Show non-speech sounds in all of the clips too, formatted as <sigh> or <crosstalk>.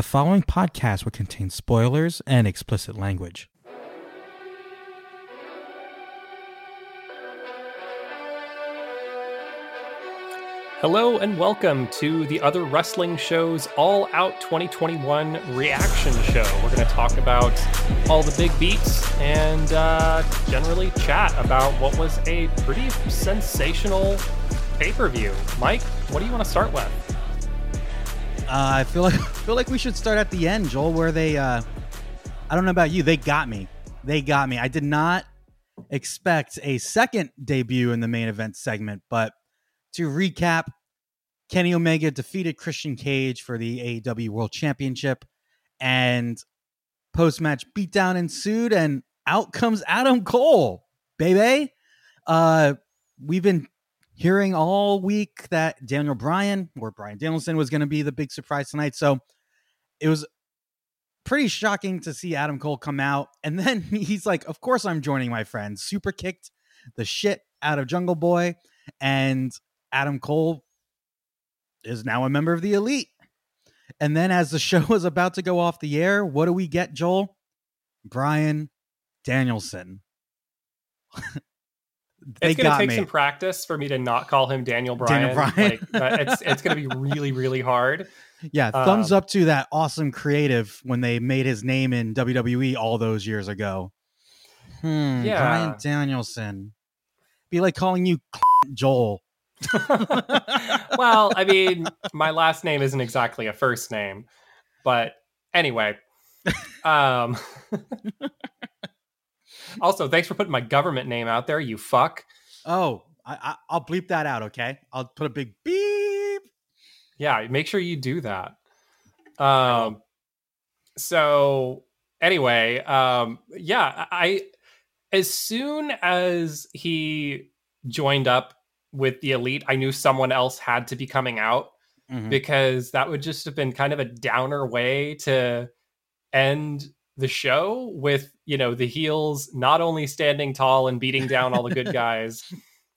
The following podcast will contain spoilers and explicit language. Hello and welcome to the Other Wrestling Show's All Out 2021 reaction show. We're going to talk about all the big beats and uh, generally chat about what was a pretty sensational pay per view. Mike, what do you want to start with? Uh, I feel like feel like we should start at the end, Joel, where they. Uh, I don't know about you, they got me. They got me. I did not expect a second debut in the main event segment, but to recap, Kenny Omega defeated Christian Cage for the AEW World Championship, and post match beatdown ensued, and out comes Adam Cole, baby. Uh, we've been hearing all week that Daniel Bryan or Bryan Danielson was going to be the big surprise tonight. So it was pretty shocking to see Adam Cole come out. <laughs> And then he's like, Of course, I'm joining my friends. Super kicked the shit out of Jungle Boy. And Adam Cole is now a member of the elite. And then as the <laughs> show was about to go off the air, what do we get, Joel? Bryan Danielson. <laughs> it's going to take me. some practice for me to not call him Daniel Bryan. Daniel Bryan. like, it's <laughs> it's going to be really really hard. Yeah, thumbs um, up to that awesome creative when they made his name in WWE all those years ago. Hmm, yeah. Danielson. Be like calling you <laughs> Joel. <laughs> well, I mean, my last name isn't exactly a first name, but anyway. Um also, thanks for putting my government name out there, you fuck. Oh, I, I, will bleep that out. Okay, I'll put a big beep. Yeah, make sure you do that. Um. So anyway, um, yeah, I as soon as he joined up with the elite, I knew someone else had to be coming out mm-hmm. because that would just have been kind of a downer way to end the show with you know the heels not only standing tall and beating down all the good <laughs> guys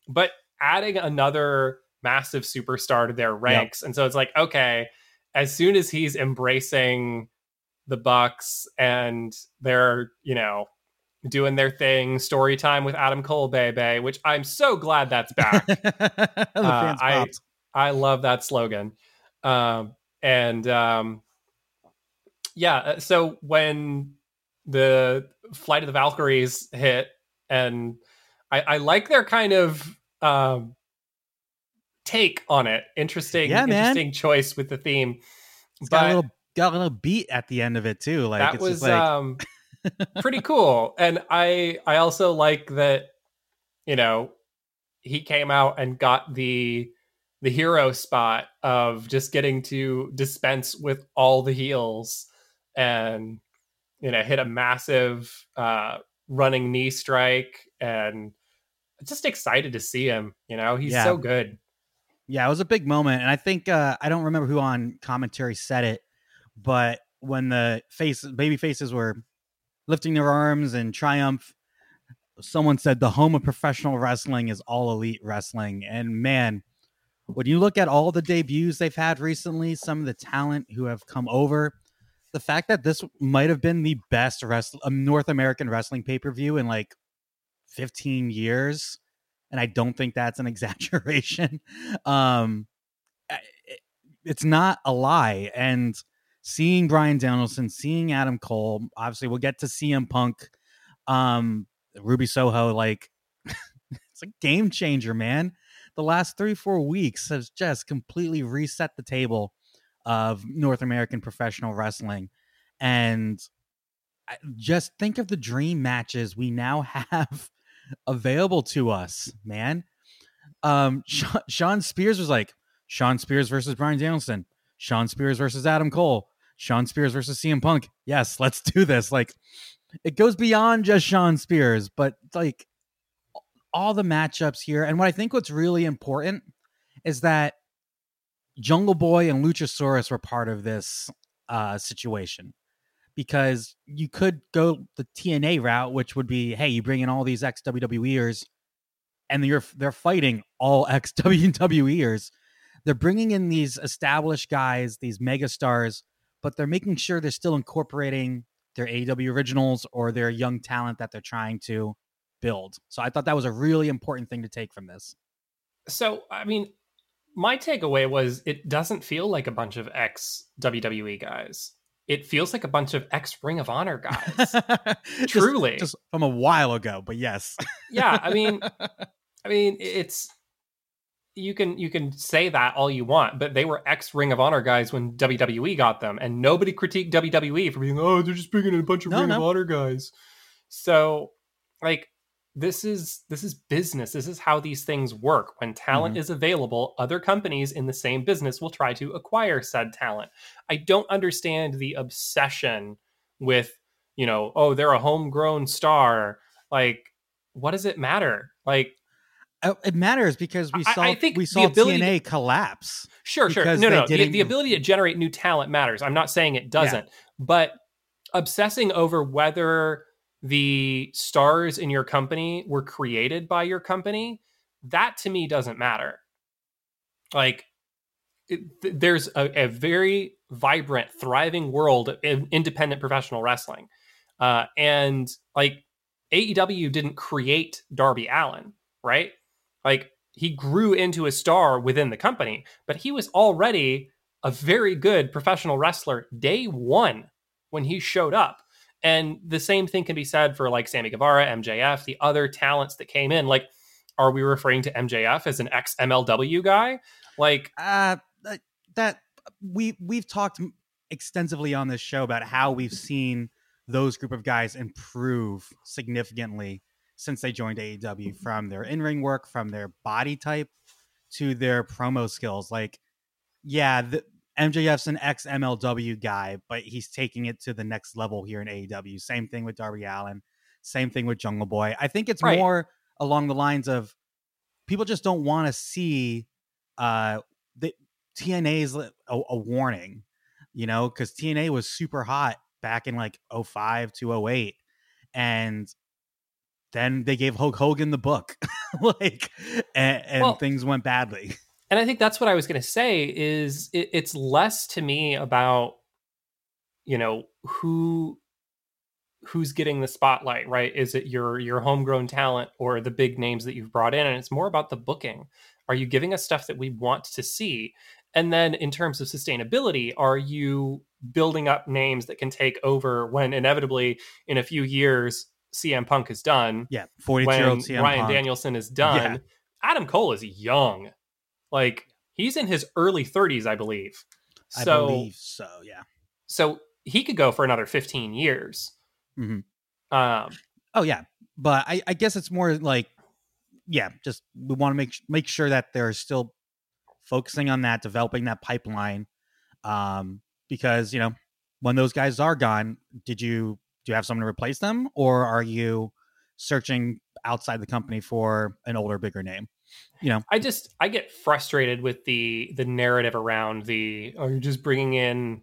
but adding another massive superstar to their ranks. Yep. and so it's like okay as soon as he's embracing the bucks and they're you know doing their thing story time with adam cole baby which i'm so glad that's <laughs> back. uh, i i love that slogan. Um, and um, yeah, uh, so when the Flight of the Valkyries hit, and I, I like their kind of um, take on it. Interesting, yeah, interesting choice with the theme. It's but got a little got a little beat at the end of it too. Like that was like... um, <laughs> pretty cool, and I I also like that. You know, he came out and got the the hero spot of just getting to dispense with all the heels and you know hit a massive uh, running knee strike and just excited to see him you know he's yeah. so good yeah it was a big moment and i think uh, i don't remember who on commentary said it but when the face baby faces were lifting their arms in triumph someone said the home of professional wrestling is all elite wrestling and man when you look at all the debuts they've had recently some of the talent who have come over the fact that this might have been the best um, North American wrestling pay per view in like 15 years, and I don't think that's an <laughs> exaggeration. Um, it's not a lie. And seeing Bryan Danielson, seeing Adam Cole, obviously we'll get to CM Punk, um, Ruby Soho, like <laughs> it's a game changer, man. The last three, four weeks has just completely reset the table of North American professional wrestling. And just think of the dream matches we now <laughs> have available to us, man. Um, <laughs> Shawn Spears was like Shawn Spears versus Bryan Danielson, Shawn Spears versus Adam Cole, Shawn Spears versus CM Punk. Yes, let's do this. Like, it goes beyond just Shawn Spears, but like all the matchups here. And what I think what's really important is that Jungle Boy and Luchasaurus were part of this uh, situation because you could go the TNA route, which would be, hey, you bring in all these ex WWEers, and you're they're fighting all <laughs> ex WWEers. They're bringing in these established guys, these megastars, but they're making sure they're still incorporating their AEW originals or their young talent that they're trying to build. So I thought that was a really important thing to take from this. So, I mean, my takeaway was it doesn't feel like a bunch of ex WWE guys. It feels like a bunch of ex Ring of Honor <laughs> guys. Truly. Just, just from a while ago, but yes. yeah, I mean <laughs> I mean it's you can you can say that all you want, but they were ex Ring of Honor guys when WWE got them, and nobody critiqued WWE for being oh they're just bringing in a bunch of no, Ring no. of Honor guys. So, like this is this is business. This is how these things work. When talent mm-hmm. is available, other companies in the same business will try to acquire said talent. I don't understand the obsession with you know oh they're a homegrown star. Like what does it matter? Like uh, it matters because we saw I, I think we saw TNA to, collapse. Sure, sure. No, no. The, the, ability to generate new talent matters. I'm not saying it doesn't, yeah. but obsessing over whether the stars in your company were created by your company, that to me doesn't matter. Like it, there's a, a, very vibrant, thriving world of independent professional wrestling, uh, and like AEW didn't create Darby Allin, right? Like he grew into a star within the company, but he was already a very good professional wrestler day one when he showed up. And the same thing can be said for like Sammy Guevara, MJF, the other talents that came in. Like, are we referring to MJF as an ex MLW guy? Like, uh, that we we've talked extensively on this show about how we've seen those group of guys improve significantly since they joined AEW from their in ring work, from their body type to their promo skills. Like, yeah, the, MJF's an ex MLW guy, but he's taking it to the next level here in AEW. Same thing with Darby Allin. Same thing with Jungle Boy. I think it's right. more along the lines of people just don't want to see uh the TNA's a, a warning, you know, because TNA was super hot back in like 05 to 08. And then they gave Hulk Hogan the book, <laughs> like, and, and well, things went badly. And I think that's what I was going to say is it, it's less to me about, you know, who who's getting the spotlight, right? Is it your your homegrown talent or the big names that you've brought in? And it's more about the booking. Are you giving us stuff that we want to see? And then in terms of sustainability, are you building up names that can take over when inevitably in a few years CM Punk is done. Yeah, 42 year old CM Ryan Punk. Danielson is done. Yeah. Adam Cole is young. Like he's in his early 30s, I believe. So, I believe so, yeah. So he could go for another 15 years. Mm-hmm. Um, oh yeah, but I, I guess it's more like, yeah, just we want to make make sure that they're still focusing on that, developing that pipeline, um, because you know when those guys are gone, did you do you have someone to replace them, or are you searching outside the company for an older, bigger name? You know, I just I get frustrated with the the narrative around the oh you're just bringing in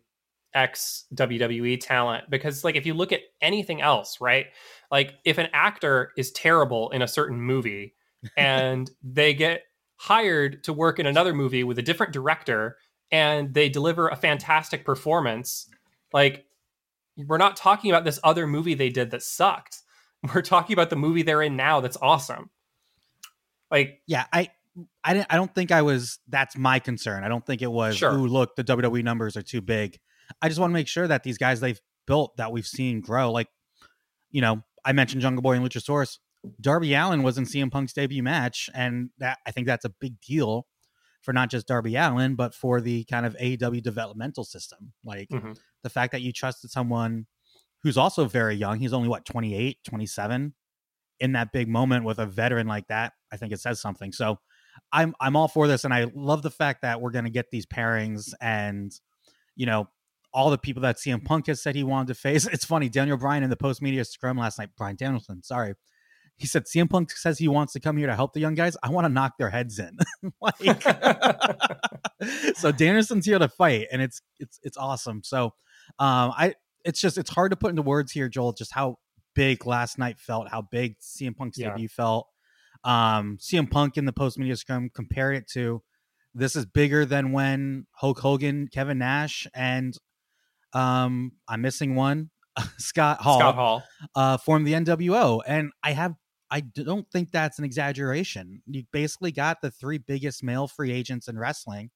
ex WWE talent because like if you look at anything else, right? Like if an actor is terrible in a certain movie <laughs> and they get hired to work in another movie with a different director and they deliver a fantastic performance, like we're not talking about this other movie they did that sucked. <laughs> We're talking about the movie they're in now that's awesome. Like, yeah, I, I didn't. I don't think I was. That's my concern. I don't think it was. Sure. Ooh, look, the WWE numbers are too big. I just want to make sure that these guys they've built that we've seen grow. Like, you know, I mentioned Jungle Boy and Luchasaurus. Darby Allin was in CM Punk's debut match, and that I think that's a big deal for not just Darby Allin, but for the kind of AEW developmental system. Like mm-hmm. the fact that you trusted someone who's also very young, he's only what, 28, 27 in that big moment with a veteran like that, I think it says something. So I'm I'm all for this and I love the fact that we're going to get these pairings and you know all the people that CM Punk has said he wanted to face. <laughs> It's funny, Daniel Bryan in the post media scrum last night, Bryan Danielson, sorry, he said CM Punk says he wants to come here to help the young guys. I want to knock their heads in. <laughs> like <laughs> so Danielson's here to fight and it's it's it's awesome. So um I it's just it's hard to put into words here, Joel, just how big last night felt, how big CM Punk's yeah. debut felt. Um CM Punk in the post media scrum compared it to this is bigger than when Hulk Hogan, Kevin Nash, and um, I'm missing one. <laughs> Scott Hall, Scott Hall. uh, formed the NWO, and I have I don't think that's an exaggeration. You basically got the three biggest male free agents in wrestling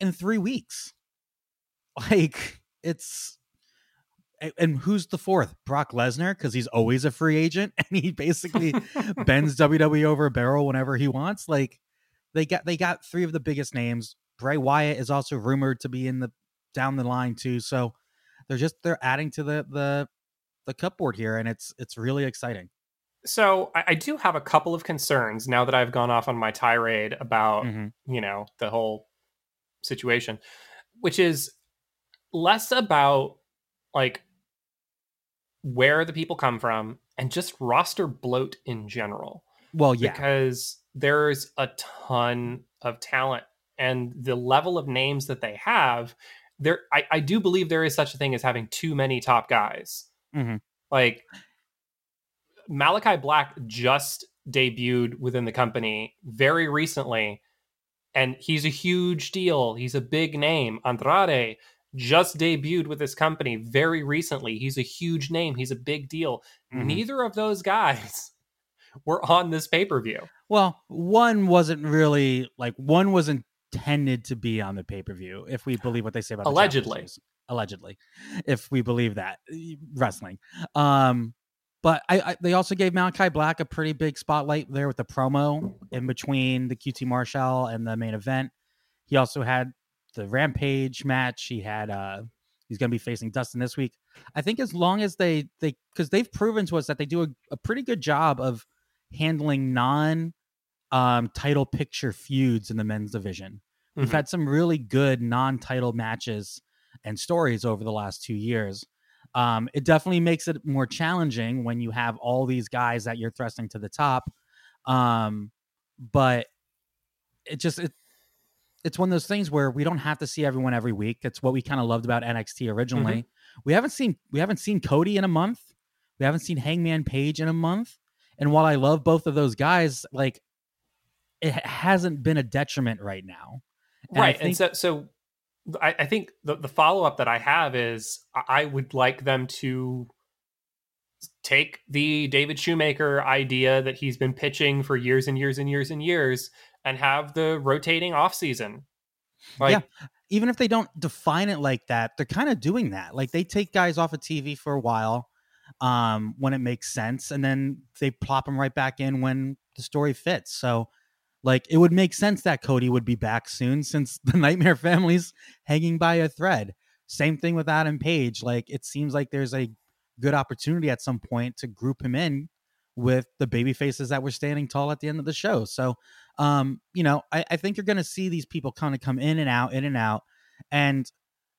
in three weeks. <laughs> Like it's and who's the fourth? Brock Lesnar because he's always a free agent <laughs> and he basically bends <laughs> WWE over a barrel whenever he wants. Like they got they got three of the biggest names. Bray Wyatt is also rumored to be in the down the line too. So they're just they're adding to the the the cupboard here, and it's it's really exciting. So I, I do have a couple of concerns now that I've gone off on my tirade about Mhm. you know the whole situation, which is less about like where the people come from and just roster bloat in general Well, yeah, because there's a ton of talent and the level of names that they have there I, I do believe there is such a thing as having too many top guys. Mhm. like malakai black just debuted within the company very recently and he's a huge deal. He's a big name. Andrade just debuted with this company very recently he's a huge name he's a big deal Mhm. neither of those guys <laughs> were on this pay-per-view Well, one wasn't really like one was intended to be on the pay per view, if we believe what they say about the Allegedly. championships. Allegedly, if we believe that eh, wrestling. Um, but I, I they also gave Malakai Black a pretty big spotlight there with the promo in between the QT Marshall and the main event. He also had the Rampage match. He had uh he's going to be facing Dustin this week. I think as long as they they because they've proven to us that they do a, a pretty good job of handling non um title picture feuds in the men's division. We've Mhm. had some really good non-title matches and stories over the last two years. Um, it definitely makes it more challenging when you have all these guys that you're thrusting to the top. Um, but it just it, it's one of those things where we don't have to see everyone every week. It's what we kind of loved about NXT mm-hmm. originally. We haven't seen we haven't seen Cody in a month. We haven't seen Hangman Page in a month. And while I love both of those guys, like it hasn't been a detriment right now. And right and so so i, I think the, the follow-up that i have is I- i would like them to take the david shoemaker idea that he's been pitching for years and years and years and years and have the rotating off season like Yeah. even if they don't define it like that, they're kind of doing that. Like they take guys off of TV for a while um, when it makes sense, and then they plop them right back in when the story fits. So, like, it would make sense that Cody would be back soon since <laughs> the Nightmare Family's hanging by a thread. Same thing with Adam Page. Like, it seems like there's a good opportunity at some point to group him in with the baby faces that were standing tall at the end of the show. So, um, you know, I, I think you're going to see these people kind of come in and out, in and out. And,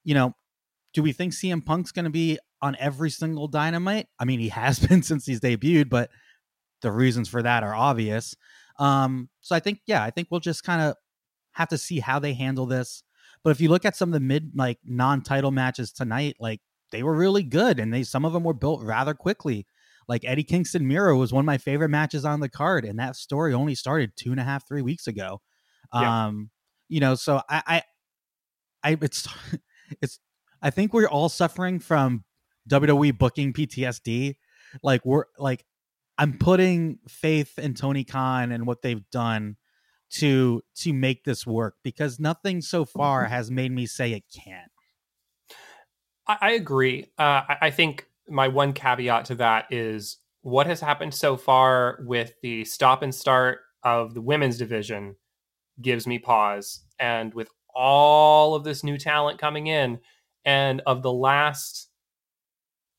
you know, do we think CM Punk's going to be on every single dynamite? I mean, he has <laughs> been since he's debuted, but the reasons for that are obvious. Um, so I think, yeah, I think we'll just kind of have to see how they handle this. But if you look at some of the mid, like non title matches tonight, like they were really good and they, some of them were built rather quickly. Like Eddie Kingston Miro was one of my favorite matches on the card, and that story only started two and a half, three weeks ago. Yeah. Um, you know, so I, I, I, it's, <laughs> it's, I think we're all suffering from WWE booking PTSD. Like we're like, I'm putting faith in Tony Khan and what they've done to to make this work because nothing so far has made me say it can't. I, I agree. Uh, I, I think my one caveat to that is what has happened so far with the stop and start of the women's division gives me pause. And with all of this new talent coming in, and of the last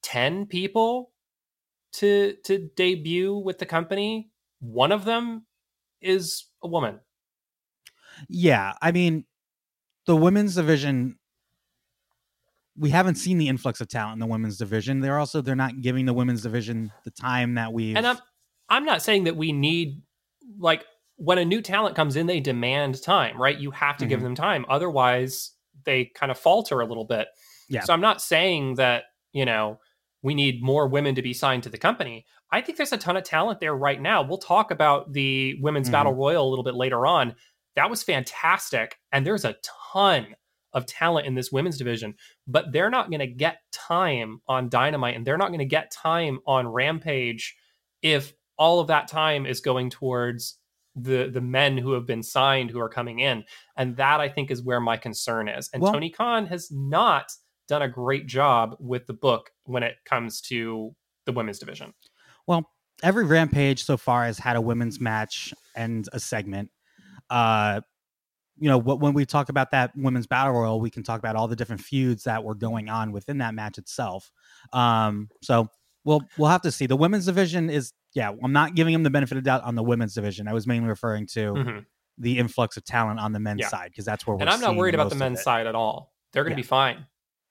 10 people to to debut with the company, one of them is a woman. Yeah, I mean, the women's division. We haven't seen the influx of talent in the women's division. They're also they're not giving the women's division the time that we. And I'm I'm not saying that we need like when a new talent comes in, they demand time, right? You have to give Mhm. them time. Otherwise, they kind of falter a little bit. Yeah. So I'm not saying that, you know, we need more women to be signed to the company. I think there's a ton of talent there right now. We'll talk about the women's Mhm. battle royal a little bit later on. That was fantastic. And there's a ton of talent in this women's division, but they're not going to get time on Dynamite and they're not going to get time on Rampage if all of that time is going towards the the men who have been signed who are coming in. And that I think is where my concern is. And well, Tony Khan has not done a great job with the book when it comes to the women's division. Well, every Rampage so far has had a women's match and a segment. Uh, you know, when we talk about that women's battle royal, we can talk about all the different feuds that were going on within that match itself. Um, so we'll we'll have to see. The women's division is yeah. I'm not giving them the benefit of doubt on the women's division. I was mainly referring to mm-hmm. the influx of talent on the men's yeah. side because that's where we're. And I'm not worried about the men's side at all. They're going to yeah. be fine.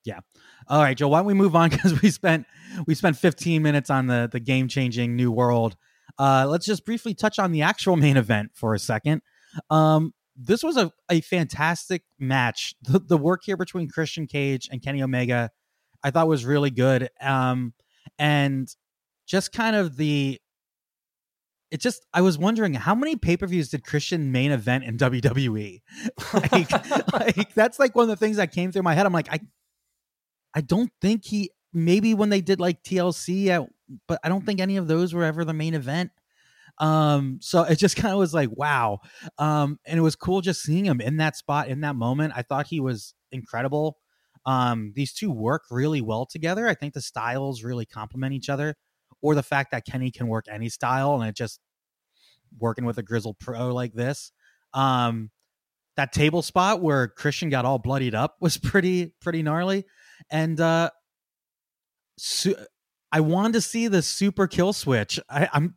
Yeah. All right, Joe. Why don't we move on <laughs> because we spent we spent 15 minutes on the the game changing new world. Uh, let's just briefly touch on the actual main event for a second. Um, this was a, a fantastic match. <laughs> The, the work here between Christian Cage and Kenny Omega, I thought was really good. Um, and just kind of the it just I was wondering how many pay-per-views did Christian main event in <laughs> WWE? <laughs> like, like that's like one of the things that came through my head. I'm like, I I don't think he maybe when they did like TLC at, but I don't think any of those were ever the main event. Um, so it just kind of was like, wow. Um, and it was cool just seeing him in that spot in that moment. I thought he was incredible. Um, these two work really well together. I think the styles really complement each other, or the fact that Kenny can work any style and it just working with a grizzled pro like this. Um, that table spot where Christian got all bloodied up was <laughs> pretty pretty gnarly, and uh, su- I wanted to see the super kill switch. I, I'm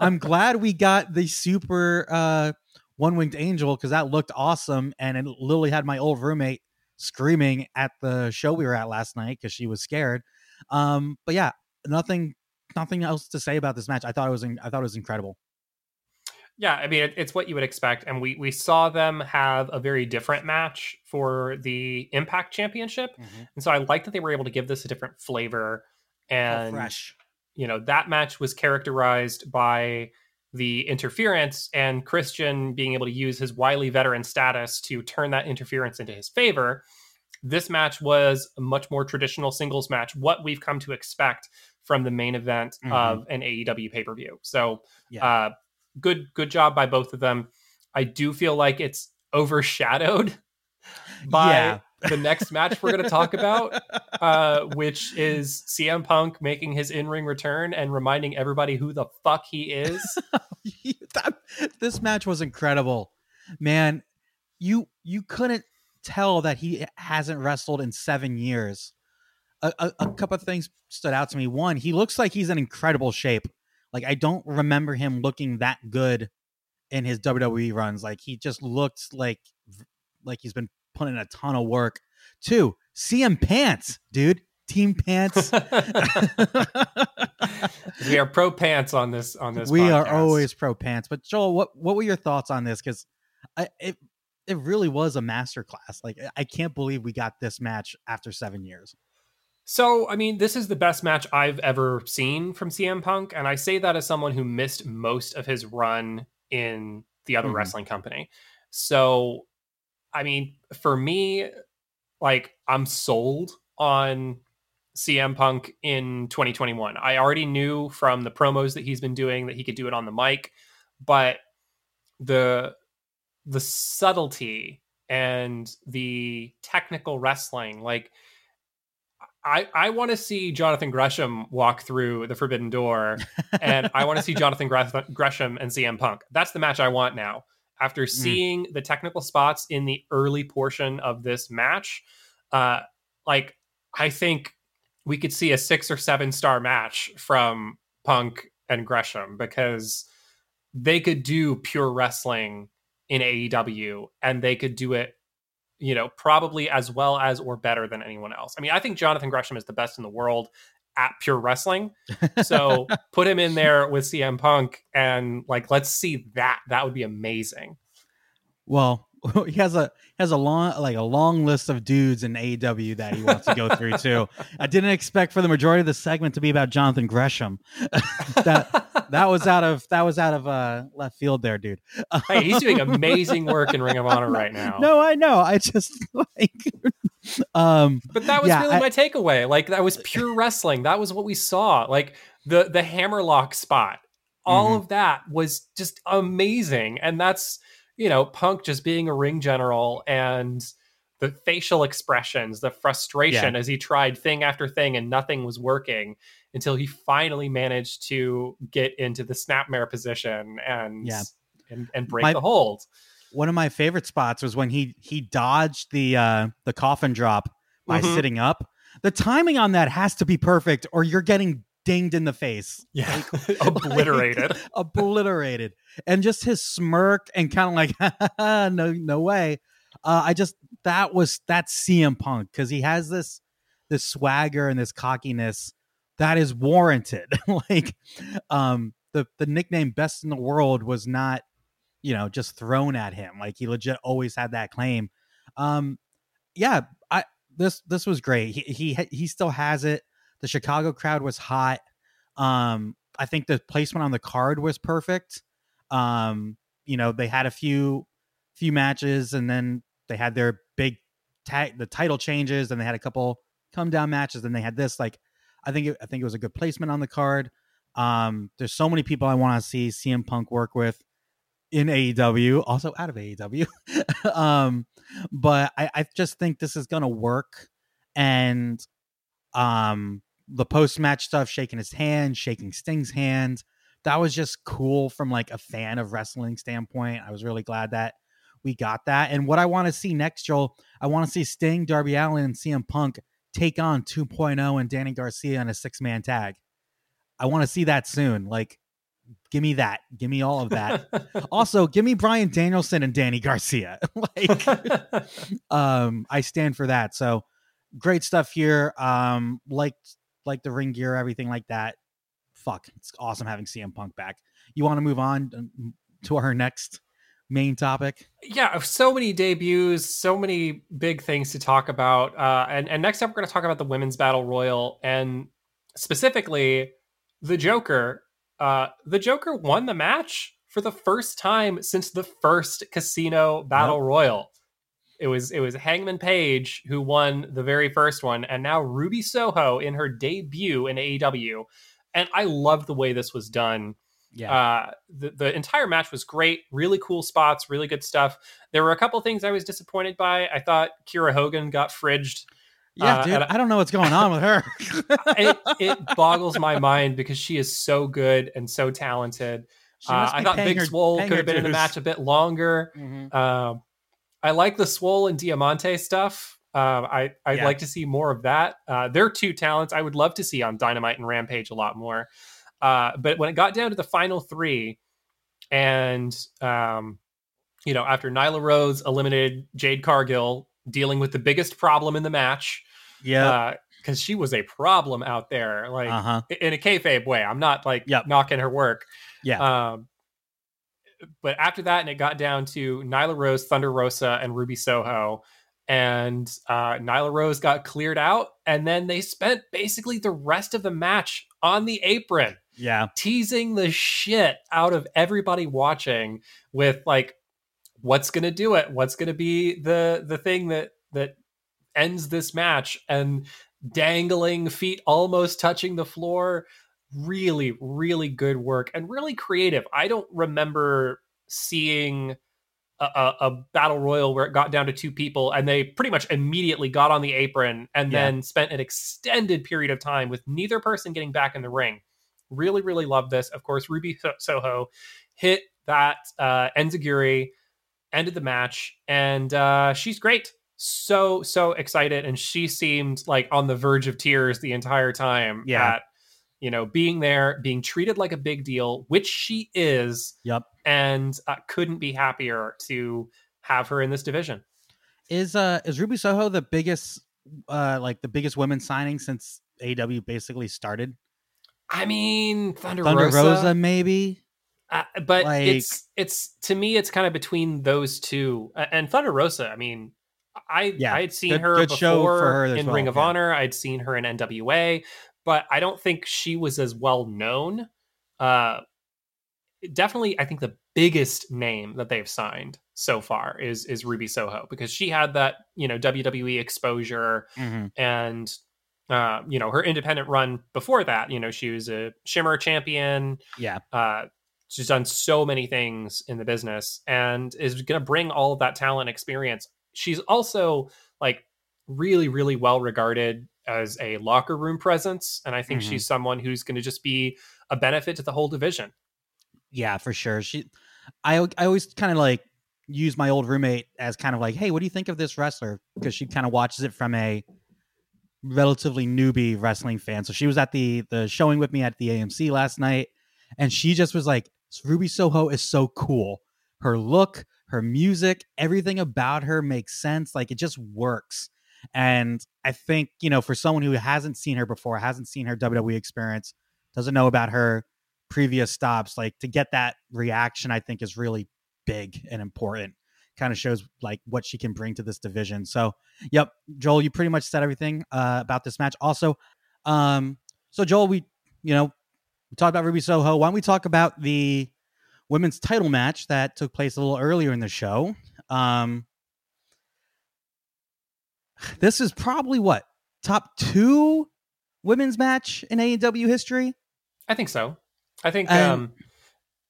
I'm glad we got the super uh, one winged angel because that looked awesome, and it literally had my old roommate screaming at the show we were at last night because she was scared. Um, but yeah, nothing nothing else to say about this match. I thought it was in, I thought it was incredible. Yeah, I mean it, it's what you would expect, and we we saw them have a very different match for the Impact Championship, mm-hmm. and so I like that they were able to give this a different flavor and fresh you know that match was characterized by the interference and Christian being able to use his wily veteran status to turn that interference into his favor. This match was a much more traditional singles match, what we've come to expect from the main event mm-hmm. of an AEW pay per view. So, yeah. uh, good good job by both of them. I do feel like it's overshadowed <laughs> by yeah the next match we're going to talk about, <laughs> uh, which is CM Punk making his in ring return and reminding everybody who the fuck he is. <laughs> that, this match was incredible, man. You you couldn't tell that he hasn't wrestled in seven years. A, a, a couple of things stood out to me. One, he looks like he's in incredible shape. Like I don't remember him looking that good in his WWE runs. Like he just looked like like he's been put in a ton of work. Two, CM Pants, dude. Team Pants. <laughs> <laughs> we are pro pants on this on this. We podcast. are always pro pants. But Joel, what what were your thoughts on this? Because it it really was a masterclass. Like I can't believe we got this match after seven years. So, I mean, this is the best match I've ever seen from CM Punk, and I say that as someone who missed most of his run in the other mm-hmm. wrestling company. So, I mean, for me, like I'm sold on CM Punk in 2021. I already knew from the promos that he's been doing that he could do it on the mic, but the the subtlety and the technical wrestling, like I, I want to see Jonathan Gresham walk through the Forbidden Door, and I want to see <laughs> Jonathan Gresham and CM Punk. That's the match I want now after mm. seeing mm. the technical spots in the early portion of this match, uh, like I think we could see a six or seven star match from Punk and Gresham because they could do pure wrestling in AEW and they could do it, you know, probably as well as or better than anyone else. I mean, I think Jonathan Gresham is the best in the world at pure wrestling. <laughs> So put him in there with CM Punk and like let's see that. That would be amazing. Well, <laughs> he has a has a long like a long list of dudes in AEW that he wants to go through too. <laughs> I didn't expect for the majority of the segment to be about Jonathan Gresham. <laughs> that that was out of that was out of uh, left field there, dude. hey, he's doing amazing work in Ring of Honor right now. No, I know. I just like um But that was Yeah, really I- my takeaway. Like that was pure wrestling. That was what we saw. Like the the hammerlock spot. All Mhm. of that was just amazing. And that's, you know, Punk just being a ring general and the facial expressions, the frustration as he tried thing after thing and nothing was working until he finally managed to get into the snapmare position and Yeah. and, and break My- the hold. one of my favorite spots was when he he dodged the uh the coffin drop by Mhm. sitting up. The timing on that has to be perfect or you're getting dinged in the face. Yeah. <laughs> Obliterated. <laughs> obliterated and just his smirk and kind of like <laughs> no no way uh, i just that was that's cm punk because he has this this swagger and this cockiness that is warranted like um the the nickname best in the world was not you know just thrown at him like he legit always had that claim um yeah i this this was great he he he still has it the chicago crowd was hot um i think the placement on the card was perfect um you know they had a few few matches and then they had their big tag the title changes and they had a couple come down matches and they had this like i think it, i think it was a good placement on the card. Um there's so many people i want to see cm punk work with in aew also out of aew <laughs> um but i i just think this is gonna work and um the post match stuff shaking his hand shaking sting's hand. That was just cool from like a fan of wrestling standpoint. I was really glad that we got that. And what i want to see next joel i want to see sting darby allin and cm punk take on 2.0 and danny garcia in a six-man tag. I want to see that soon. Like give me that. Give me all of that. <laughs> Also give me bryan danielson and danny garcia. <laughs> Like <laughs> um i stand for that. So great stuff here. Um like like the ring gear everything like that fuck it's awesome having cm punk back you want to move on um, to our next main topic yeah, so many debuts, so many big things to talk about. Uh, and, and next up, we're going to talk about the women's battle royal and specifically the Joker. Uh, the Joker won the match for the first time since the first Casino Battle Yep. Royal. It was it was Hangman Page who won the very first one, and now Ruby Soho in her debut in AEW. And I love the way this was done. yeah Uh, the, the entire match was great, really cool spots, really good stuff. There were a couple things I was disappointed by. I thought Kiera Hogan got fridged. yeah uh, dude i don't know what's going on with her <laughs> It, it boggles my mind because she is so good and so talented. Uh, I thought Big her- Swole could have been in the match a bit longer. Mhm. Um, I like the Swole and Diamante stuff. Um, I I'd Yeah. like to see more of that. Uh, they're two talents I would love to see on Dynamite and Rampage a lot more. Uh, but when it got down to the final three, and um, you know, after Nyla Rose eliminated Jade Cargill, dealing with the biggest problem in the match, yeah because she was a problem out there, like uh-huh in a kayfabe way. I'm not like Yep. knocking her work. yeah Um, but after that, and it got down to Nyla Rose, Thunder Rosa, and Ruby Soho. And uh, Nyla Rose got cleared out. And then they spent basically the rest of the match on the apron, yeah teasing the shit out of everybody watching with like, what's going to do it? What's going to be the the thing that that ends this match? And dangling feet almost touching the floor really really good work and really creative i don't remember seeing a, a, a battle royal where it got down to two people and they pretty much immediately got on the apron and Yeah. then spent an extended period of time with neither person getting back in the ring really really love this of course ruby soho hit that uh enziguri ended the match and uh she's great so so excited and she seemed like on the verge of tears the entire time Yeah. at you know being there being treated like a big deal which she is Yep. and uh, couldn't be happier to have her in this division Is uh is Ruby Soho the biggest uh like the biggest women signing since AEW basically started? i mean thunder, Thunder rosa, Rosa, maybe. Uh, but like, it's it's to me it's kind of between those two and Thunder Rosa. I mean, I yeah, I had seen good, her good before her in well, Ring of yeah. Honor. I'd seen her in NWA, but I don't think she was as well known. Uh, definitely, I think the biggest name that they've signed so far is is Ruby Soho because she had that you know WWE exposure mm-hmm. and uh, you know her independent run before that. You know she was a Shimmer champion. Yeah. Uh, she's done so many things in the business and is going to bring all of that talent experience. She's also like really really well regarded as a locker room presence and I think mm-hmm. she's someone who's going to just be a benefit to the whole division. Yeah, for sure. She I I always kind of like use my old roommate as kind of like, hey, what do you think of this wrestler? Because she kind of watches it from a relatively newbie wrestling fan. So she was at the the showing with me at the AMC last night, and she just was like, Ruby Soho is so cool. Her look, her music, everything about her makes sense. Like it just works. And I think, you know, for someone who hasn't seen her before, hasn't seen her WWE experience, doesn't know about her previous stops, like to get that reaction, I think is really big and important. Kind of shows like what she can bring to this division. So, yep, Joel, you pretty much said everything uh, about this match. Also, um, so Joel, we you know we talked about Ruby Soho. Why don't we talk about the women's title match that took place a little earlier in the show? Um, this is probably what top two women's match in AEW history. I think so. I think um,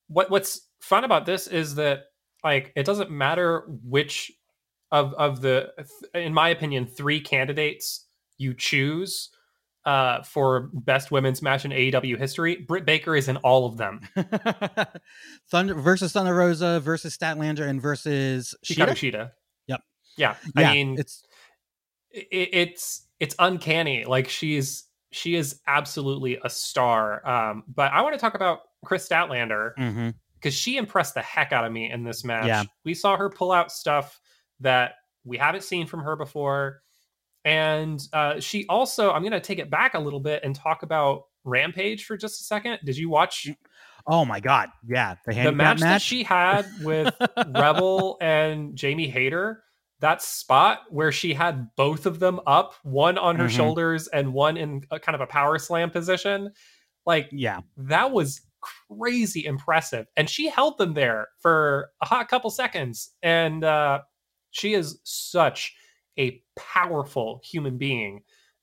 what what's fun about this is that like it doesn't matter which of of the in my opinion three candidates you choose uh, for best women's match in AEW history. Britt Baker is in all of them. <laughs> Thunder versus Thunder Rosa versus Statlander and versus Shida. Shida. Yep. Yeah. yeah. I mean, it's it, it's it's uncanny. Like she's she is absolutely a star. Um, but I want to talk about Kris Statlander because mm-hmm. she impressed the heck out of me in this match. Yeah. We saw her pull out stuff that we haven't seen from her before. And uh, she also, I'm going to take it back a little bit and talk about Rampage for just a second. Did you watch? Oh my God. Yeah. The, the match, match that she had with <laughs> Rebel and Jamie Hayter that spot where she had both of them up, one on her mm-hmm. shoulders and one in a kind of a power slam position. Like, yeah, that was crazy impressive. And she held them there for a hot couple seconds. And uh, she is such a powerful human being.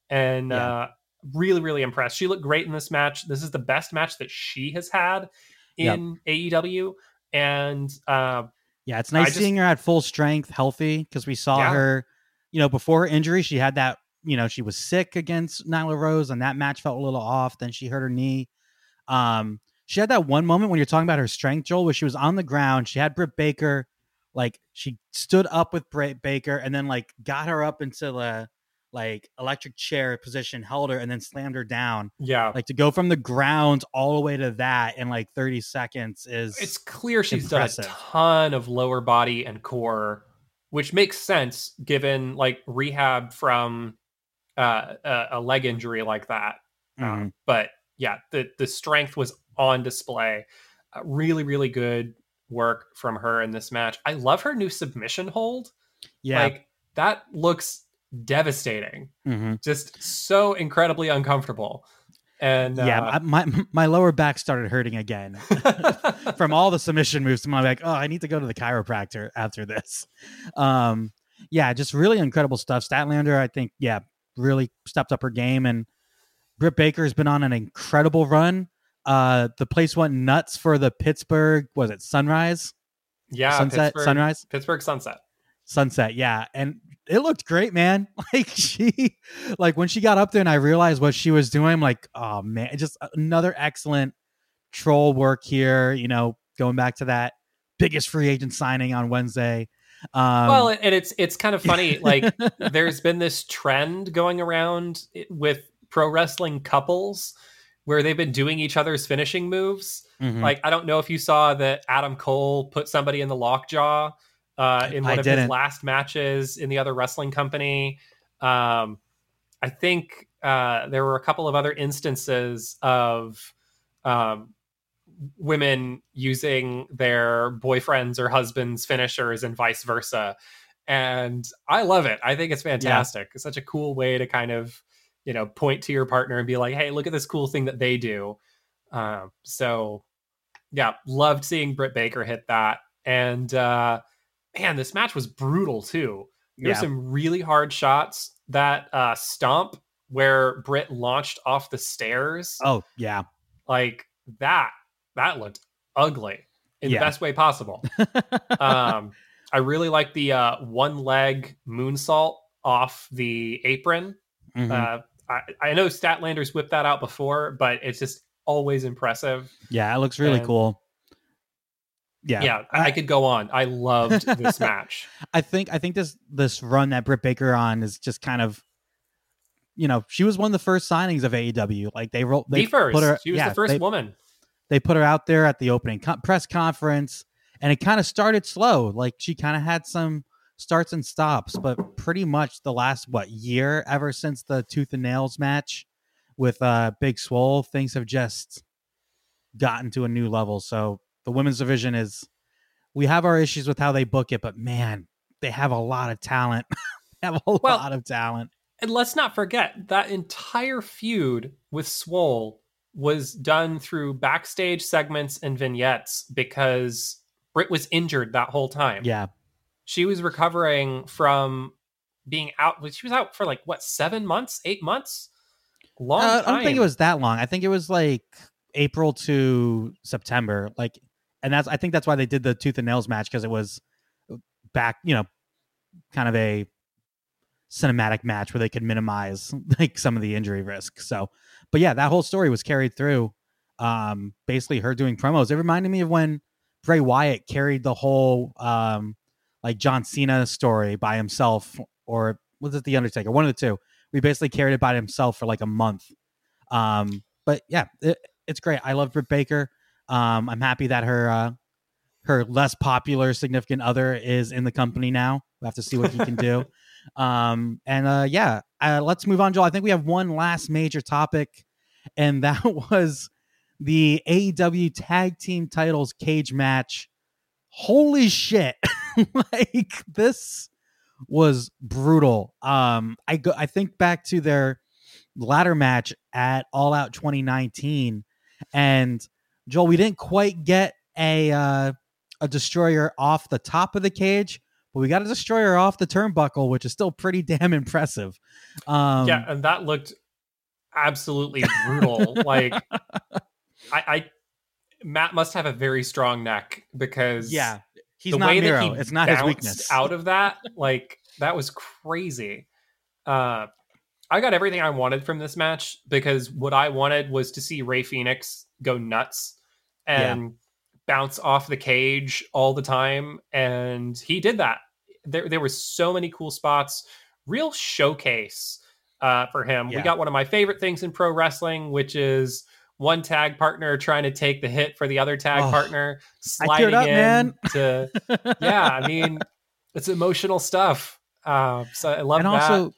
And yeah. uh, really, really impressed. She looked great in this match. This is the best match that she has had in yep. AEW. And uh, yeah, it's nice seeing her at full strength, healthy, because we saw yeah. her, you know, before her injury, she had that, you know, she was sick against Nyla Rose, and that match felt a little off. Then she hurt her knee. Um, she had that one moment when you're talking about her strength, Joel, where she was on the ground. She had Britt Baker, like she stood up with Britt Baker, and then like got her up into the like electric chair position, held her, and then slammed her down. Yeah. Like to go from the ground all the way to that in like 30 seconds is it's clear she's impressive. done a ton of lower body and core, which makes sense given like rehab from uh, a, a, leg injury like that. Um, mm-hmm. Um, but yeah, the the strength was on display. Uh, really, really good work from her in this match. I love her new submission hold. Yeah. Like that looks devastating. Mm-hmm. Just so incredibly uncomfortable. And yeah, uh, my my lower back started hurting again <laughs> from all the submission moves. I'm like, oh, I need to go to the chiropractor after this. Um, yeah, just really incredible stuff. Statlander, I think, yeah, really stepped up her game, and Britt Baker has been on an incredible run. Uh, the place went nuts for the Pittsburgh. Was it Sunrise? Yeah, Sunset, Pittsburgh, Sunrise, Pittsburgh Sunset. Sunset, yeah. And it looked great, man. <laughs> Like she, like when she got up there and I realized what she was doing, I'm like, oh man, just another excellent troll work here. You know, going back to that biggest free agent signing on Wednesday. Um, well, and it's it's kind of funny. <laughs> Like, there's been this trend going around with pro wrestling couples where they've been doing each other's finishing moves. Mm-hmm. Like, I don't know if you saw that Adam Cole put somebody in the lockjaw uh, in one I of didn't. his last matches in the other wrestling company. Um, I think uh, there were a couple of other instances of um, women using their boyfriends or husbands finishers and vice versa and i love it i think it's fantastic yeah. it's such a cool way to kind of you know point to your partner and be like hey look at this cool thing that they do uh, so yeah loved seeing britt baker hit that and uh man this match was brutal too there's yeah. some really hard shots that uh stomp where britt launched off the stairs oh yeah like that that looked ugly in yeah. the best way possible. <laughs> um, I really like the uh, one leg moonsault off the apron. Mm-hmm. Uh, I, I, know Statlander's whipped that out before, but it's just always impressive. Yeah, it looks really and, cool. Yeah, yeah, I, I, could go on. I loved this <laughs> match. I think I think this this run that Britt Baker on is just kind of you know, she was one of the first signings of AEW. Like they rolled, they the first. Put her, she was yeah, the first they, woman. They put her out there at the opening co- press conference, and it kind of started slow. Like she kind of had some starts and stops, but pretty much the last what year, ever since the tooth and nails match with uh Big Swole, things have just gotten to a new level. So the women's division is we have our issues with how they book it, but man, they have a lot of talent. <laughs> they have a well, lot of talent. And let's not forget that entire feud with Swole was done through backstage segments and vignettes because Britt was injured that whole time. Yeah. She was recovering from being out. She was out for like what, seven months, eight months? Long uh, I don't think it was that long. I think it was like April to September. Like, and that's, I think that's why they did the tooth and nails match because it was back, you know, kind of a cinematic match where they could minimize like some of the injury risk. So, but yeah, that whole story was carried through. Um, basically her doing promos. It reminded me of when Bray Wyatt carried the whole um like John Cena story by himself, or was it the Undertaker? One of the two. We basically carried it by himself for like a month. Um, but yeah, it, it's great. I love Britt Baker. Um, I'm happy that her uh, her less popular significant other is in the company now. We have to see what he can do. <laughs> Um, and uh, yeah, uh, let's move on, Joel. I think we have one last major topic, and <laughs> that was the AEW Tag Team Titles cage match. Holy shit! <laughs> like this was brutal. Um, I go. I think back to their ladder match at All Out 2019, and Joel, we didn't quite get a uh, a destroyer off the top of the cage, but we got a destroyer off the turnbuckle, which is still pretty <laughs> damn impressive. Um, yeah, and that looked absolutely brutal. like, <laughs> I, I, Matt must have a very strong neck because yeah, he's the not way Miro. that he it's not his weakness. Out of that, like that was crazy. Uh, I got everything I wanted from this match because what I wanted was to see Rey Fenix go nuts and. Yeah bounce off the cage all the time and he did that there there were so many cool spots real showcase uh, for him yeah. we got one of my favorite things in pro wrestling which is one tag partner trying to take the hit for the other tag oh, partner sliding up, in man. to <laughs> yeah i mean it's emotional stuff uh, so i love and that. also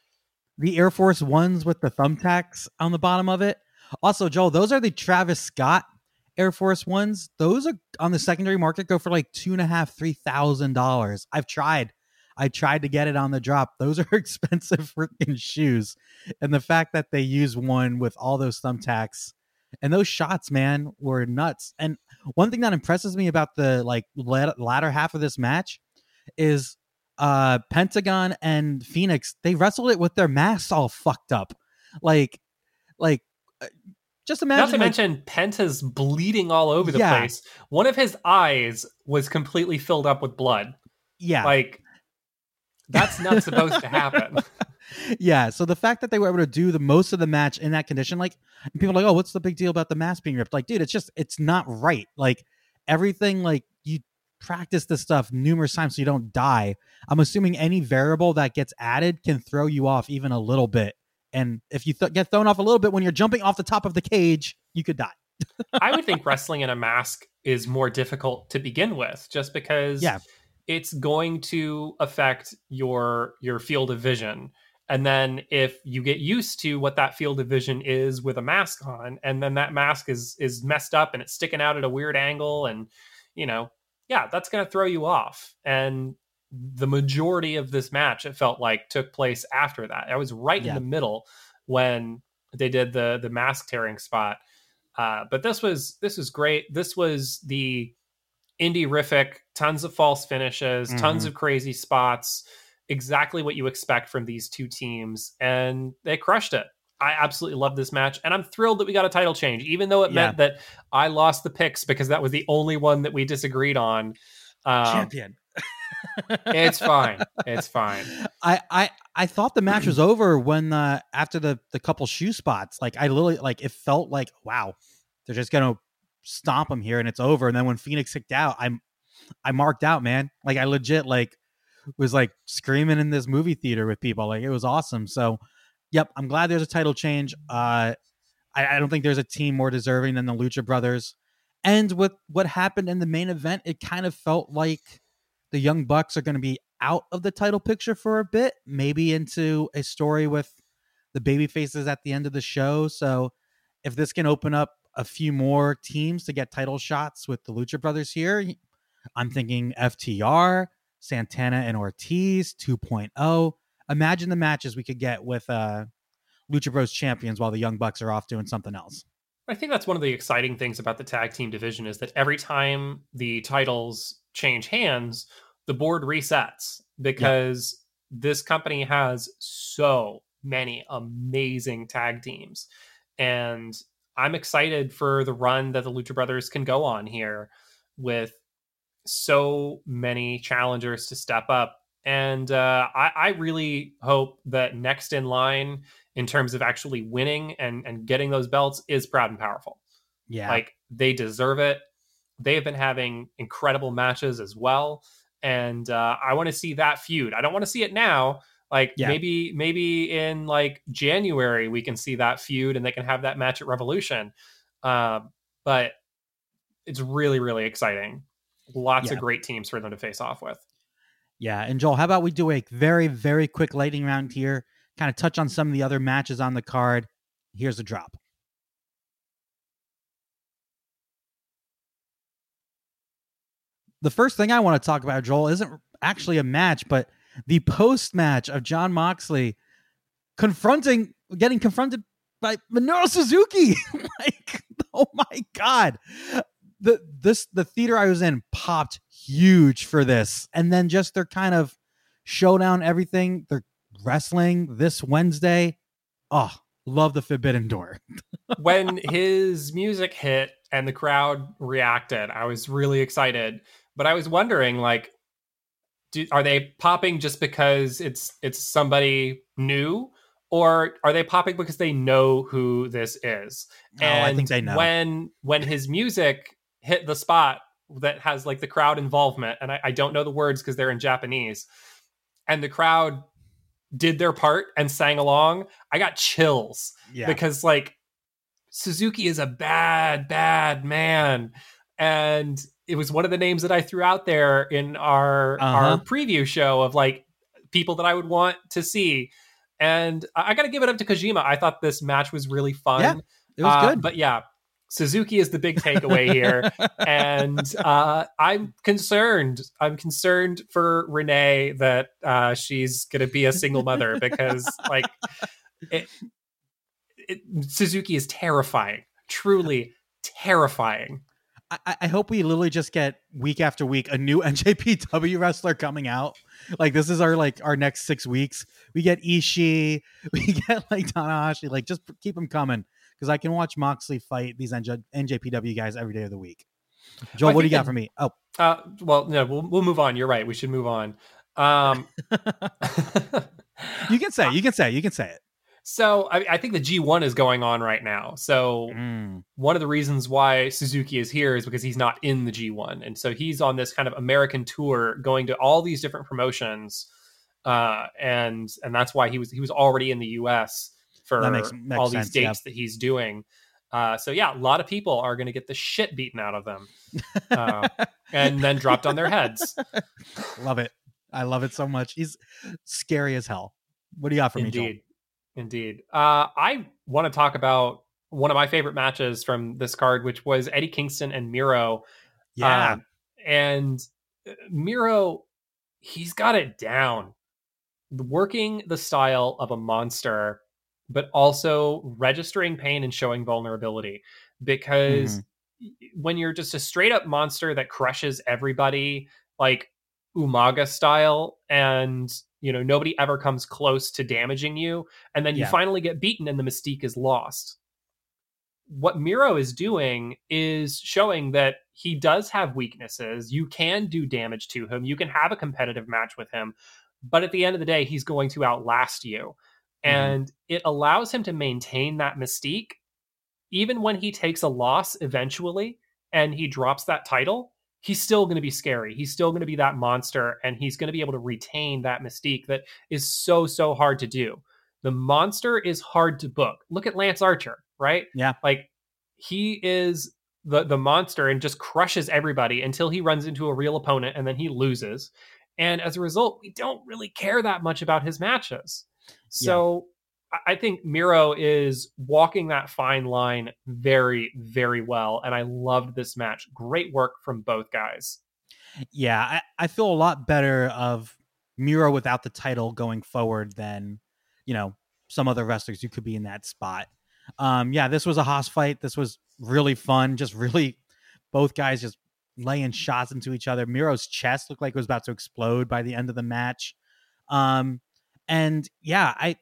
the air force ones with the thumbtacks on the bottom of it also joel those are the travis scott Air Force Ones, those are on the secondary market go for like two and a half, three thousand dollars. I've tried. I tried to get it on the drop. Those <laughs> are expensive freaking shoes. And the fact that they use one with all those thumbtacks and those shots, man, were nuts. And one thing that impresses me about the like latter half of this match is uh Pentagon and Fenix, they wrestled it with their masks all fucked up. Like like uh, just imagine. Not to like, mention, Penta's bleeding all over the yeah. place. One of his eyes was completely filled up with blood. Yeah, like that's not supposed to happen. <laughs> Yeah, so the fact that they were able to do the most of the match in that condition, like people are like, oh, what's the big deal about the mask being ripped? Like, dude, it's just it's not right. Like everything, like you practice this stuff numerous times so you don't die. I'm assuming any variable that gets added can throw you off even a little bit and if you th- get thrown off a little bit when you're jumping off the top of the cage, you could die. <laughs> I would think <laughs> wrestling in a mask is more difficult to begin with, just because yeah. it's going to affect your your field of vision. And then if you get used to what that field of vision is with a mask on, and then that mask is is messed up and it's sticking out at a weird angle, and you know, yeah, that's going to throw you off. And the majority of this match, it felt like, took place after that. I was right yeah. in the middle when they did the the mask tearing spot. Uh, but this was this was great. This was the indie rific, tons of false finishes, mm-hmm. tons of crazy spots, exactly what you expect from these two teams, and they crushed it. I absolutely love this match, and I'm thrilled that we got a title change, even though it yeah. meant that I lost the picks because that was the only one that we disagreed on. Um, Champion. It's fine. It's fine. <laughs> I, I I thought the match was over when uh after the the couple shoe spots. Like I literally like it felt like wow, they're just gonna stomp him here and it's over. And then when Fenix kicked out, I'm I marked out, man. Like I legit like was like screaming in this movie theater with people. Like it was awesome. So yep, I'm glad there's a title change. Uh I, I don't think there's a team more deserving than the Lucha Brothers. And with what happened in the main event, it kind of felt like the Young Bucks are going to be out of the title picture for a bit, maybe into a story with the baby faces at the end of the show. So if this can open up a few more teams to get title shots with the Lucha Brothers here, I'm thinking FTR, Santana and Ortiz 2.0. Imagine the matches we could get with uh, Lucha Bros champions while the Young Bucks are off doing something else. I think that's one of the exciting things about the tag team division is that every time the titles change hands, the board resets because yeah. this company has so many amazing tag teams. And I'm excited for the run that the Lucha Brothers can go on here with so many challengers to step up. And uh, I, I really hope that next in line in terms of actually winning and, and getting those belts is proud and powerful. Yeah. Like they deserve it. They've been having incredible matches as well. And uh, I want to see that feud. I don't want to see it now. Like yeah. maybe maybe in like January we can see that feud and they can have that match at Revolution. Uh, but it's really really exciting. Lots yeah. of great teams for them to face off with. Yeah, and Joel, how about we do a very very quick lightning round here? Kind of touch on some of the other matches on the card. Here's a drop. The first thing I want to talk about, Joel, isn't actually a match, but the post match of Jon Moxley confronting, getting confronted by Minoru Suzuki. <laughs> like, oh my god, the this the theater I was in popped huge for this, and then just their kind of showdown, everything. They're wrestling this Wednesday. Oh, love the Forbidden Door. <laughs> when his music hit and the crowd reacted, I was really excited but I was wondering, like, do, are they popping just because it's it's somebody new, or are they popping because they know who this is? And I think they know. When when his music hit the spot that has like the crowd involvement, and I, I don't know the words because they're in Japanese, and the crowd did their part and sang along, I got chills. Yeah. Because like Suzuki is a bad, bad man. And it was one of the names that I threw out there in our uh-huh. our preview show of like people that I would want to see. And I, got to give it up to Kojima. I thought this match was really fun. Yeah, it was uh, good. But yeah, Suzuki is the big takeaway here, <laughs> and uh, I'm concerned. I'm concerned for Renee that uh, she's going to be a single mother <laughs> because, like, it, it, Suzuki is terrifying, truly terrifying. I, I, hope we literally just get week after week a new <laughs> NJPW wrestler coming out. Like this is our like our next six weeks. We get Ishii, <laughs> we get like Tanahashi. Like just keep them coming because I can watch Moxley fight these NJ, NJPW guys every day of the week. Joel, well, what do you got for me? Oh, uh, well, no, we'll we'll move on. You're right. We should move on. Um, <laughs> you can say, you can say, you can say it. So I, I, think the G1 is going on right now. So mm. one of the reasons why Suzuki is here is because he's not in the G1, and so he's on this kind of American tour, going to all these different promotions, uh, and and that's why he was he was already in the U.S. for makes, makes all these sense, dates yeah. that he's doing. Uh, so yeah, a lot of people are going to get the shit beaten out of them, uh, <laughs> and then dropped on their heads. Love it. I love it so much. He's scary as hell. What do you got for Indeed. me, Joel? Indeed. Uh, I want to talk about one of my favorite matches from this card, which was Eddie Kingston and Miro. Yeah. Um, and uh, Miro, he's got it down. Working the style of a monster, but also registering pain and showing vulnerability. Because when you're just a straight up monster that crushes everybody, like Umaga style, and you know nobody ever comes close to damaging you, and then you Yeah. finally get beaten and the mystique is lost. What Miro is doing is showing that he does have weaknesses. You can do damage to him. You can have a competitive match with him, but at the end of the day, he's going to outlast you. Mhm. And it allows him to maintain that mystique even when he takes a loss eventually and he drops that title, he's still going to be scary. He's still going to be that monster and he's going to be able to retain that mystique that is so, so hard to do. The monster is hard to book. Look at Lance Archer, right? Yeah. Like he is the the monster and just crushes everybody until he runs into a real opponent and then he loses. And as a result, we don't really care that much about his matches. So I- think Miro is walking that fine line very, very well. And I loved this match. Great work from both guys. Yeah, I, I feel a lot better of Miro without the title going forward than, you know, some other wrestlers who could be in that spot. Um, yeah, this was a hoss fight. This was really fun. Just really, both guys just laying shots into each other. Miro's chest looked like it was about to explode by the end of the match. Um, and yeah, I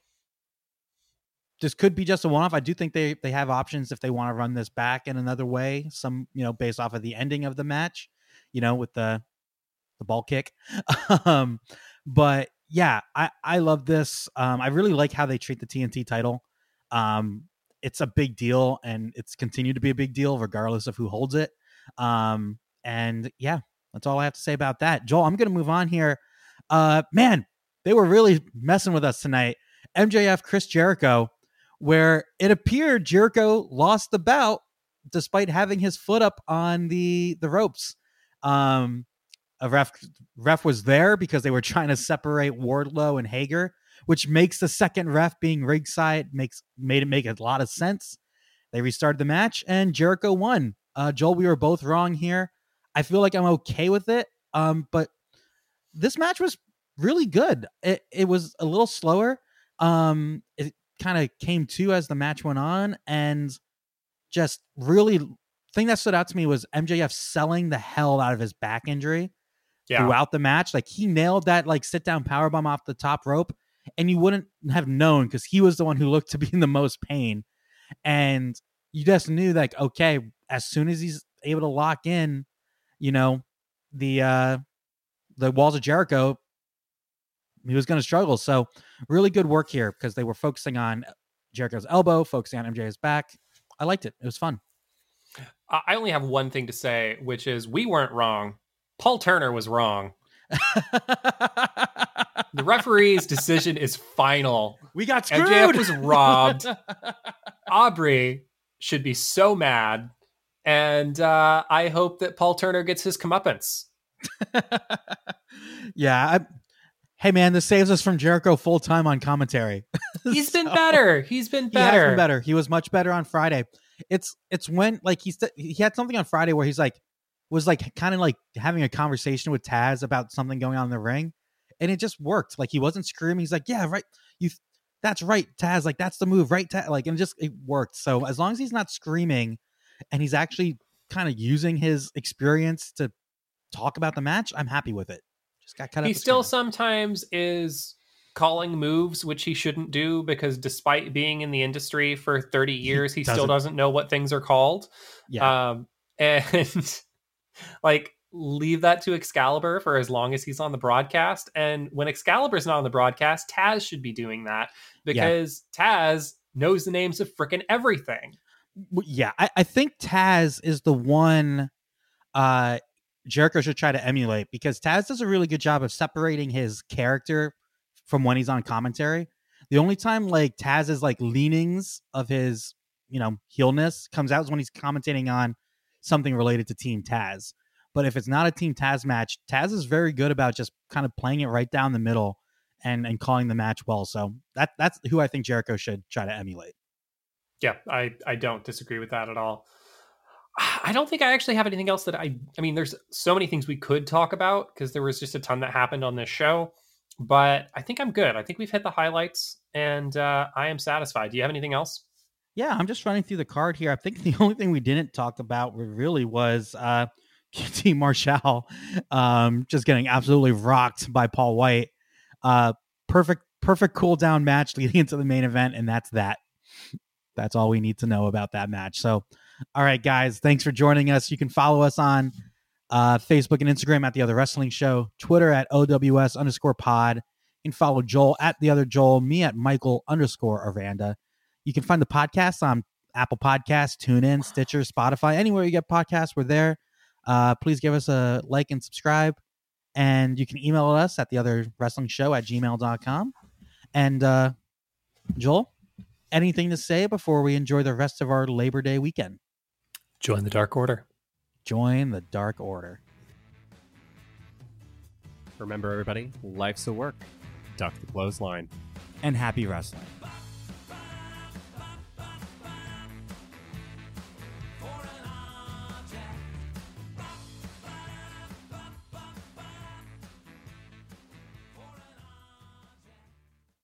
this could be just a one off. I do think they they have options if they want to run this back in another way. Some you know based off of the ending of the match, you know with the the ball kick. <laughs> um, but yeah, I I love this. Um, I really like how they treat the TNT title. Um, it's a big deal, and it's continued to be a big deal regardless of who holds it. Um, and yeah, that's all I have to say about that. Joel, I'm gonna move on here. Uh, man, they were really messing with us tonight. MJF, Chris Jericho, where it appeared Jericho lost the bout despite having his foot up on the the ropes. Um, a ref ref was there because they were trying to separate Wardlow and Hager, which makes the second ref being ringside makes made it make a lot of sense. They restarted the match and Jericho won. Uh, Joel, we were both wrong here. I feel like I'm okay with it. Um, but this match was really good. It it was a little slower. Um, it kind of came to as the match went on, and just really thing that stood out to me was MJF selling the hell out of his back injury Yeah. throughout the match. Like he nailed that like sit down power bomb off the top rope, and you wouldn't have known because he was the one who looked to be in the most pain, and you just knew like okay, as soon as he's able to lock in, you know, the uh the walls of Jericho, he was going to struggle. So really good work here because they were focusing on Jericho's elbow, focusing on MJ's back. I liked it. It was fun. I only have one thing to say, which is we weren't wrong. Paul Turner was wrong. <laughs> The referee's decision is final. we got screwed. MJF was robbed. <laughs> Aubrey should be so mad. And uh, I hope that Paul Turner gets his comeuppance. <laughs> yeah. I, hey, man, this saves us from Jericho full time on commentary. <laughs> He's been better. He's been He has better. been better. He was much better on Friday. It's it's when like he said he had something on Friday where he's like was like kind of like having a conversation with Taz about something going on in the ring, and it just worked. Like he wasn't screaming. He's like, "Yeah, right. You, that's right, Taz. Like that's the move, right? Taz? Like and just it worked. So as long as he's not screaming, and he's actually kind of using his experience to talk about the match, I'm happy with it. Just got cut. He still sometimes is calling moves which he shouldn't do because despite being in the industry for 30 years, he, still doesn't. doesn't know what things are called. yeah. Um, <laughs> and like leave that to Excalibur for as long as he's on the broadcast. And when Excalibur's not on the broadcast, Taz should be doing that because Taz knows the names of frickin' everything. Yeah, I, I think Taz is the one uh Jericho should try to emulate because Taz does a really good job of separating his character from when he's on commentary. The only time like Taz's like leanings of his, you know, heelness comes out is when he's commentating on something related to Team Taz. But if it's not a Team Taz match, Taz is very good about just kind of playing it right down the middle and and calling the match well. So that that's who I think Jericho should try to emulate. Yeah, I I don't disagree with that at all. I don't think I actually have anything else that I I mean there's so many things we could talk about because there was just a ton that happened on this show, but I think I'm good. I think we've hit the highlights and uh, I am satisfied. Do you have anything else? Yeah, I'm just running through the card here. I think the <laughs> only thing we didn't talk about really was uh <laughs> QT Marshall um just getting absolutely rocked by Paul White. Uh perfect perfect cool down match leading into the main event and that's that. That's all we need to know about that match. So all right, guys, thanks for joining us. You can follow us on uh, Facebook and Instagram at The Other Wrestling Show, Twitter at OWS underscore pod. You can follow Joel at The Other Joel, me at Michael underscore Aranda. You can find the podcast on Apple Podcasts, TuneIn, Stitcher, Spotify, anywhere you get podcasts, we're there. Uh, please give us a like and subscribe. And you can email us at The Other Wrestling Show at gmail.com. And uh, Joel, anything to say before we enjoy the rest of our Labor Day weekend? Join the Dark Order. Join the Dark Order. Remember, everybody, life's a work. Duck the clothesline. And happy wrestling.